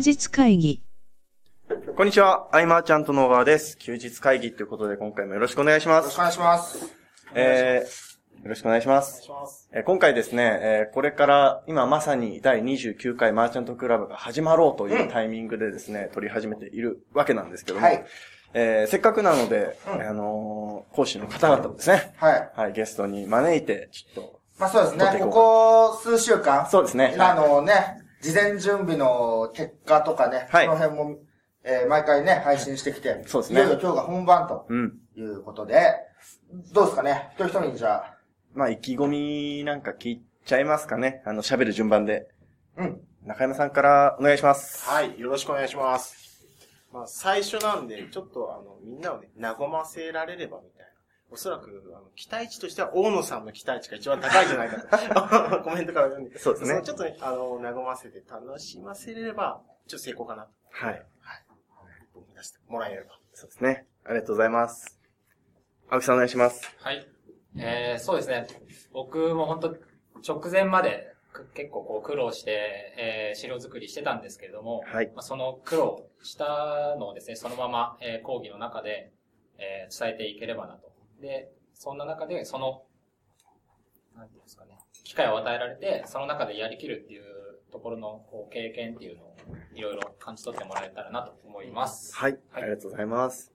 日会議。こんにちは、アイマーチャント野川です。休日会議ということで今回もよろしくお願いします。よろしくお願いします。えー、よろしくお願いします。えー今回ですね、えーこれから今まさに第29回マーチャントクラブが始まろうというタイミングでですね、録り始めているわけなんですけども、はいえーせっかくなので、うんあのー講師の方々をですね、はい。はい、ゲストに招いて、ちょっと、まあそうですね。ここ数週間。そうですねあのね、事前準備の結果とかね、はいその辺も、えー毎回ね、配信してきて、そうですねいよいよ今日が本番とうん。いうことで、どうですかね？一人一人にじゃあ、まあ、意気込みなんか聞いちゃいますかね？あの、喋る順番で。うん。中山さんからお願いします。はい、よろしくお願いします。まあ、最初なんで、ちょっとあの、みんなをね、和ませられればみたいな。おそらく、あの、期待値としては、大野さんの期待値が一番高いんじゃないかと。コメントから読んで。そうですねのちょっとね、あの、和ませて楽しませれれば、ちょっと成功かなと。はい。はい。僕に出してもらえれば。そうですね。ありがとうございます。青木さんお願いします。はい。えー、そうですね。僕も本当直前までく結構こう苦労して、えー、資料作りしてたんですけれども、はい。まあ、その苦労したのをですね、そのまま、えー講義の中で、えー伝えていければなと。で、そんな中で、その、なんていうんですかね、機会を与えられて、その中でやりきるっていうところのこう経験っていうのをいろいろ感じ取ってもらえたらなと思います。はい。ありがとうございます。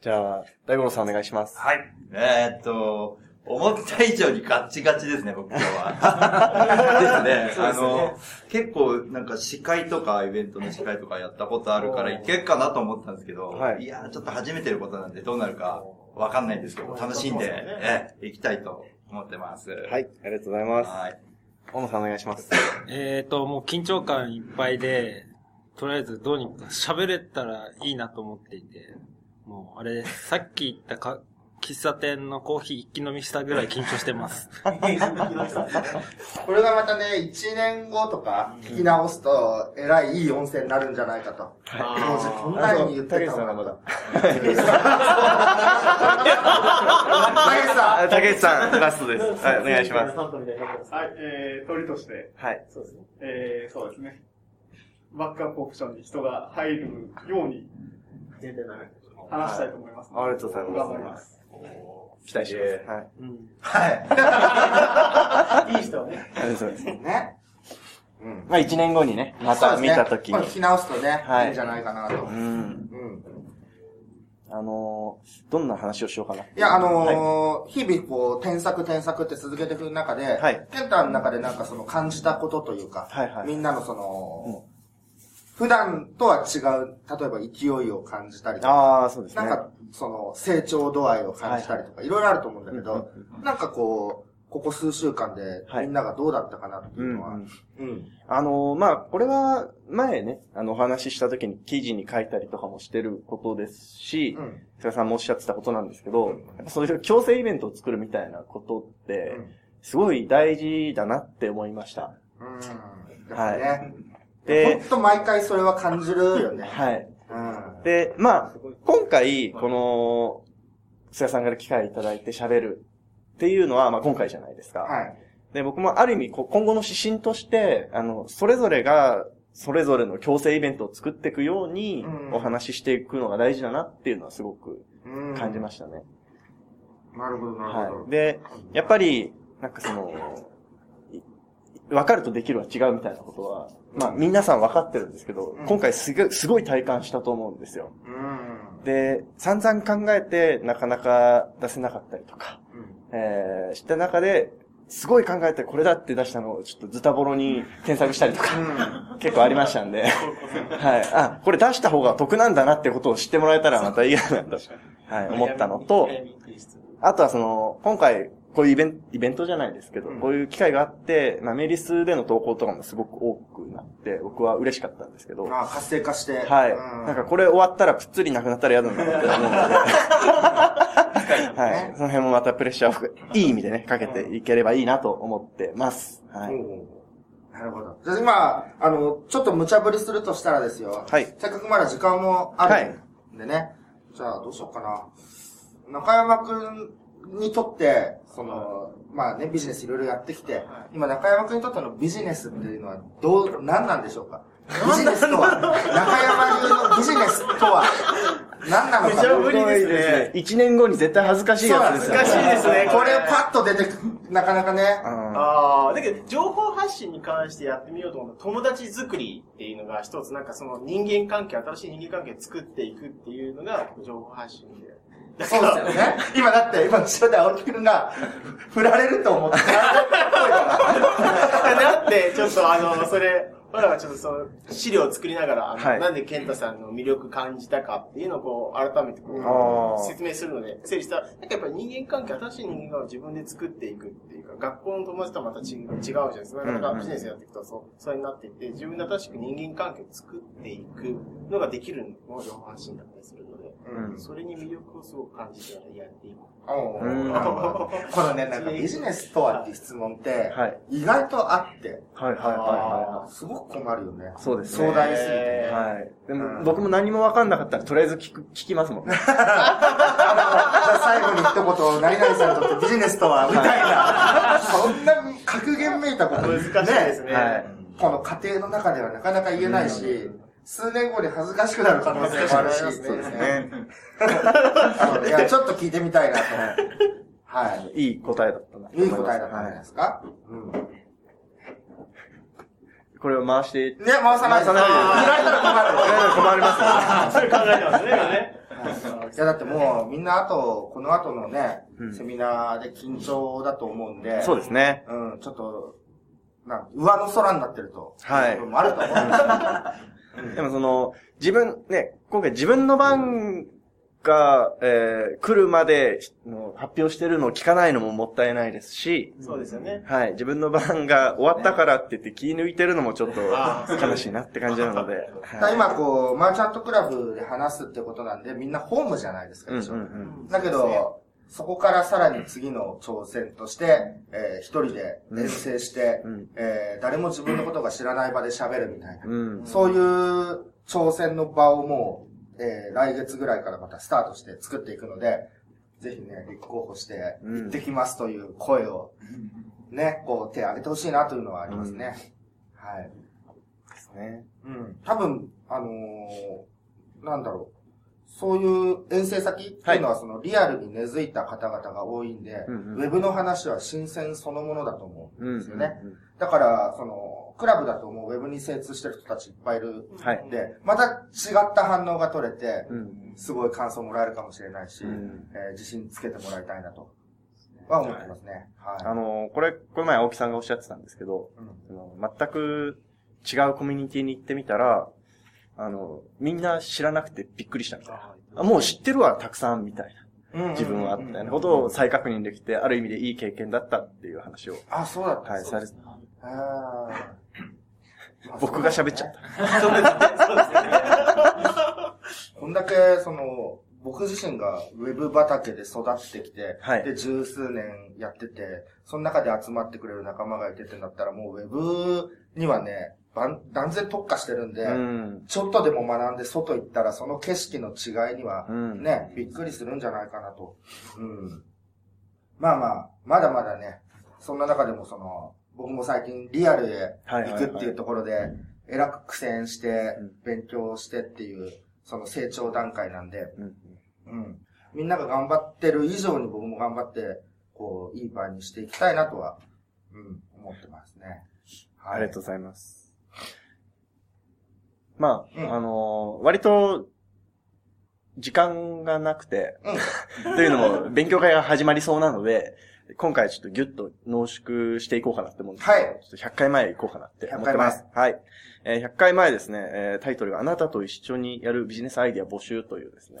じゃあ、大五郎さんお願いします。はい。えー、っと、思った以上にガッチガチですね、僕今日は。ですね。あの、結構なんか司会とかイベントの司会とかやったことあるからいけるかなと思ったんですけど、はいいやーちょっと初めてのことなんでどうなるかわかんないんですけど、楽しんで、えー、いきたいと思ってます。ははい。ありがとうございます。はい。大野さんお願いします。えーと、もう緊張感いっぱいで、とりあえずどうにか喋れたらいいなと思っていて、もうあれさっき言ったか喫茶店のコーヒー一気飲みしたぐらい緊張してます。これがまたね、1年後とか聞き直すと、えらいいい温泉になるんじゃないかと。もうじゃこんなに言ってたさんがまのだ。竹内さあ竹内さん、ラストです。はい、お願いします。はい、えー、鳥として、はい。そうですね。えー、そうですね。バックアップオプションに人が入るように、話したいと思います、ありがとうございます頑張ります。期待します。はい。はい。いい人はね。ありがとうございます。い。ね。うん。まあ、一年後にね、また見たときに。まあ聞き直すとね、はいいいんじゃないかなと。うん。うん。あのー、どんな話をしようかな。いや、あのー日々こう、添削添削って続けていく中で、はいケンタの中でなんかその感じたことというか、はいはいみんなのその、普段とは違う、例えば勢いを感じたりとか、ああ、そうですね。なんか、その、成長度合いを感じたりとか、いろいろあると思うんだけど、なんかこう、ここ数週間ではいみんながどうだったかなってういうのは、んうん。うん。あのー、まあ、これは、前ね、あの、お話しした時に記事に書いたりとかもしてることですし、うん。菅さんもおっしゃってたことなんですけど、やっぱそういう強制イベントを作るみたいなことって、すごい大事だなって思いました。うん。はい。でほんと毎回それは感じるよね。はい。うん。で、まあ、今回、この、菅さんから機会いただいて喋るっていうのは、まあ今回じゃないですか。はい。で、僕もある意味、今後の指針として、あの、それぞれが、それぞれの強制イベントを作っていくようにうん、お話ししていくのが大事だなっていうのはすごくうん感じましたね。なるほど、なるほど。はい。で、やっぱり、なんかその、い分かるとできるは違うみたいなことは、まあ皆さん分かってるんですけど、うん。今回すごすごい体感したと思うんですよ。うん。で、散々考えてなかなか出せなかったりとか、えー、した中で、すごい考えてこれだって出したのをちょっとズタボロに添削したりとか、結構ありましたんで、はい。あ、これ出した方が得なんだなってことを知ってもらえたらまたいいかなと、はい、思ったのと、あとはその、今回、こういうイベント、イベントじゃないですけど、うんこういう機会があって、まあ、メリスでの投稿とかもすごく多くなって、僕は嬉しかったんですけど、あ活性化して。はい。うんなんかこれ終わったらぷっつりなくなったら嫌だなって思うので、はい。その辺もまたプレッシャーをいい意味でね、かけていければいいなと思ってます。はい。なるほど。じゃあ今、あの、ちょっと無茶ぶりするとしたらですよ。はいせっかくまだ時間もあるんでね。じゃあ、どうしようかな。中山くんにとって、その、まあね、ビジネスいろいろやってきて、今中山くんにとってのビジネスっていうのは、どう、何なんでしょうか？ビジネスとは、中山流のビジネスとは、何なのか？無茶ぶりですね。一年後に絶対恥ずかしいやつですよ恥ずかしいですねこれパッと出てくなかなかね。ああ、だけど、情報発信に関してやってみようと思った友達作りっていうのが一つ、なんかその人間関係、新しい人間関係作っていくっていうのが情報発信で。だそうですよね。今だって、今後ろで青木くんが、振られると思って、なって、ちょっとあの、それ、俺らはちょっとその、資料を作りながら、あのはい。なんで健太さんの魅力感じたかっていうのをこう、改めてこう、説明するので、整理した。ら、なんかやっぱり人間関係、新しい人間関係を自分で作っていくっていうか、学校の友達とはまた違う違うじゃないですか。なかなかビジネスやっていくと、そう、それになっていって、自分で新しく人間関係を作っていくのができるのが情報発信だったりするので、うんそれに魅力をすごく感じてやっていく。おうんーこのね、なんか ビジネスとはって質問って、はい。意外とあって、はいはいはいはすごく困るよね。そうですね壮大すぎて。はい。でも、うん僕も何もわかんなかったら、とりあえず聞く、聞きますもんね。最後に一言、何々さんにとってビジネスとは、みたいな。そんな格言めいたこと難しいですね。はいこの家庭の中ではなかなか言えないし、数年後に恥ずかしくなる可能性もあるし、恥ずかしくなりますね。いや、ちょっと聞いてみたいなと。はい。いい答えだったな。いい答えだったんじゃないですか、うん。ね、これを回して、回さないで。回さないで振られたら困る。困りますよね。それ考えてますね、今ね。いや、だってもう、みんな後、この後のね、うんセミナーで緊張だと思うんで、そうですね。うん、ちょっと、上の空になってる。と、はいある。と思うんですよ。でもその、自分、ね、今回自分の番が、えー、来るまでの発表してるのを聞かないのももったいないですし、そうですよね。はい、自分の番が終わったからって言って気抜いてるのもちょっと悲しいなって感じなので。だから今こう、マーチャントクラブで話すってことなんで、みんなホームじゃないですか、うんう一緒んうん。だけど、そこからさらに次の挑戦として、えー一人で遠征して、うんえー誰も自分のことが知らない場で喋るみたいな。うん。そういう挑戦の場をもう、えー来月ぐらいからまたスタートして作っていくので、ぜひね、立候補して、うん行ってきますという声を、ね、こう手を挙げてほしいなというのはありますね。はい。ですね。うん。多分、あのーなんだろう。そういう遠征先っていうのは、そのリアルに根付いた方々が多いんで、うんうんウェブの話は新鮮そのものだと思ううんですよね。うんだから、その、クラブだともうウェブに精通してる人たちいっぱいいるはい。で、また違った反応が取れて、うん。すごい感想もらえるかもしれないし、うんえー自信つけてもらいたいなと、は思ってますね。はい。あの、これ、この前青木さんがおっしゃってたんですけど、うん全く違うコミュニティに行ってみたら、あの、みんな知らなくてびっくりしたみたいな。あもう知ってるわ、たくさん、みたいな。自分は、みたいなことを再確認できて、ある意味でいい経験だったっていう話を、あ、そうだった。はい、され、あー僕が喋っちゃった。こんだけ、その、僕自身がウェブ畑で育ってきて、はいで、十数年やってて、その中で集まってくれる仲間がいてってなったら、もうウェブにはね、断然特化してるんで、うん。ちょっとでも学んで外行ったら、その景色の違いにはう、ん。ね、びっくりするんじゃないかなと。うん。まあまあ、まだまだね、そんな中でもその、僕も最近リアルへ行くっていうところで、えらく苦戦してうん、勉強してっていう、その成長段階なんで、うん。うん。みんなが頑張ってる以上に僕も頑張って、こう、いい場にしていきたいなとは、うん、思ってますね。はい。ありがとうございます。まあ、うんあのー割と、時間がなくて、うん。というのも、勉強会が始まりそうなので、今回ちょっとギュッと濃縮していこうかなって思うんですけど、はいちょっと100回前行こうかなって思ってます。はい。えー100回前ですね、えータイトルがあなたと一緒にやるビジネスアイディア募集というですね。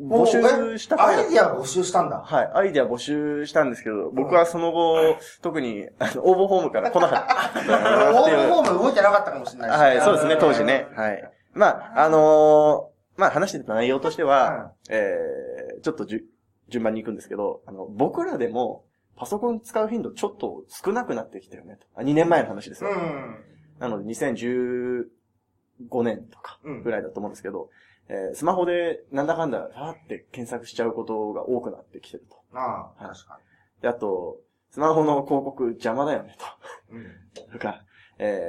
募集したアイディア募集したんだ。はい。アイディア募集したんですけど、僕はその後、特に、あの、応募フォームから来なかったな 応。募フォーム動いてなかったかもしれないしはい、そうですね、当時ね。はい。まあ、あのーまあ話してた内容としては、えー、ちょっとじゅ順番に行くんですけど、あの、僕らでも、パソコン使う頻度ちょっと少なくなってきたよねと。あ2年前の話ですよ。うん。なので、2015年とかうんぐらいだと思うんですけど、えースマホでなんだかんだ、さーって検索しちゃうことが多くなってきてると。ああ、はい確かで、あと、スマホの広告邪魔だよねと。に。うん。とか、え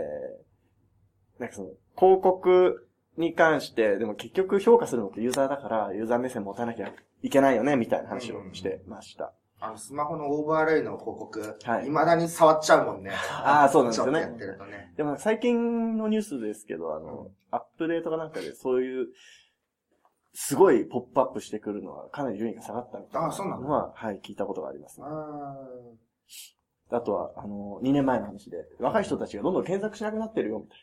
ー、なんかその、広告に関して、でも結局評価するのってユーザーだから、ユーザー目線持たなきゃいけないよね、みたいな話をしてました。あの、スマホのオーバーレイの広告、はい未だに触っちゃうもんね。ああ、そうなんですよねやっ。てるとね。でも最近のニュースですけど、あの、アップデートかなんかでそういう、すごいポップアップしてくるのはかなり順位が下がったみたいなのは、はい、聞いたことがありますね。ああとは、あの、2年前の話で、若い人たちがどんどん検索しなくなってるよ、みた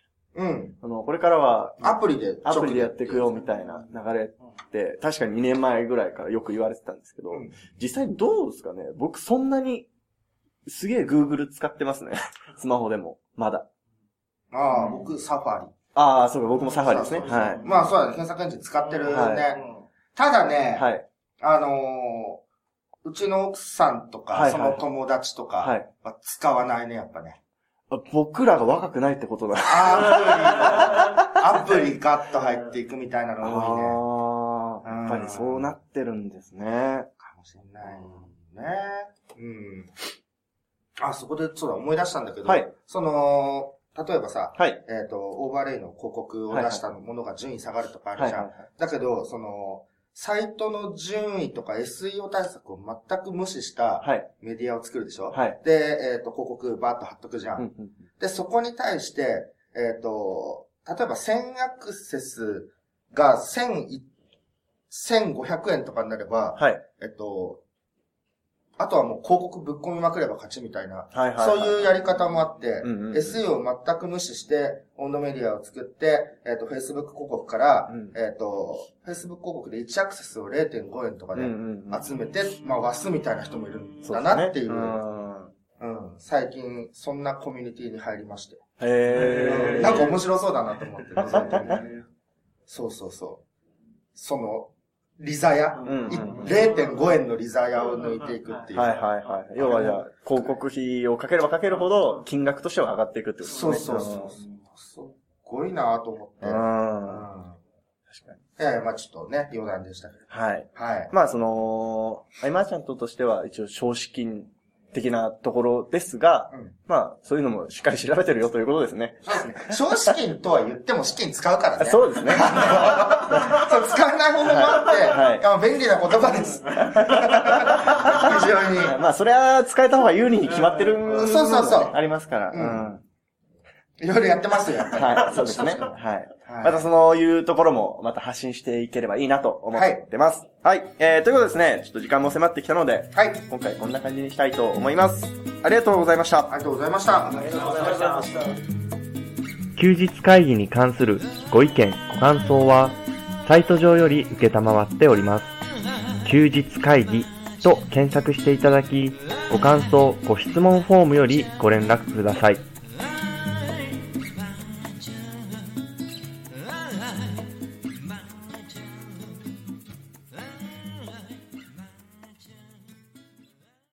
いーうん。な。あの、これからは、アプリで。アプリでやっていくよ、みたいな流れって、確かに2年前ぐらいからよく言われてたんですけど、うん実際どうですかね？僕そんなに、すげえ Google 使ってますね。スマホでも。まだ。ああ、僕、サファリ。ああ、そうか、僕もサファリですね。そうそうそうはい。まあそうだね、検索エンジン使ってるね。はいただね、はい。あのーうちの奥さんとか、はいはいその友達とかは使わないね、やっぱね。あ僕らが若くないってことだ。アプリ、アプリガッと入っていくみたいなの多いね。ああ、やっぱりそうなってるんですね。かもしれないね。うん。あ、そこで、そうだ、思い出したんだけど、はいその、例えばさ、はい。えっ、と、オーバーレイの広告を出したものが順位下がるとかあるじゃん。はいはいだけど、その、サイトの順位とか SEO 対策を全く無視したはい。メディアを作るでしょ、はい。で、えっ、と、広告バーッと貼っとくじゃん。うんうんで、そこに対して、えっ、と、例えば1000アクセスが1000い、1500円とかになれば、はい。えっと、あとはもう広告ぶっ込みまくれば勝ちみたいな、はいはい。そういうやり方もあって、うんうん SEO を全く無視して、温度メディアを作って、えっ、と、Facebook 広告から、うんえっ、と、Facebook 広告で1アクセスを0.5円とかでうんうんうん集めて、まあ、ワスみたいな人もいるんだなっていう、うんうん、最近、そんなコミュニティに入りまして。へえ。なんか面白そうだなと思ってそうそうそう。その、リザヤ、うんうんい0.5円のリザヤを抜いていくっていう。はいはいはい。要はじゃあ、広告費をかければかけるほど、金額としては上がっていくってことですね。そうそうそう。すっごいなと思って。う。うん。確かに。ええまあちょっとね、余談でしたけど。はい。はい。まあその、アイマーチャントとしては一応少子金的なところですが、うんまあそういうのもしっかり調べてるよということですね。そうですね。少資金とは言っても資金使うからね。そうですね。そう使わない方法もあはい便利な言葉です。非常に。まあそれは使えた方が有利に決まってるそうそうそうありますから。うんうんいろいろやってますよ、やっぱり。はい、そうですね。はい。はいまたそういうところもまた発信していければいいなと思ってます。はい。えー、ということでですね、ちょっと時間も迫ってきたので、はい。今回こんな感じにしたいと思います。ありがとうございました。ありがとうございました。休日会議に関するご意見、ご感想は、サイト上より受けたまわっております。休日会議と検索していただき、ご感想、ご質問フォームよりご連絡ください。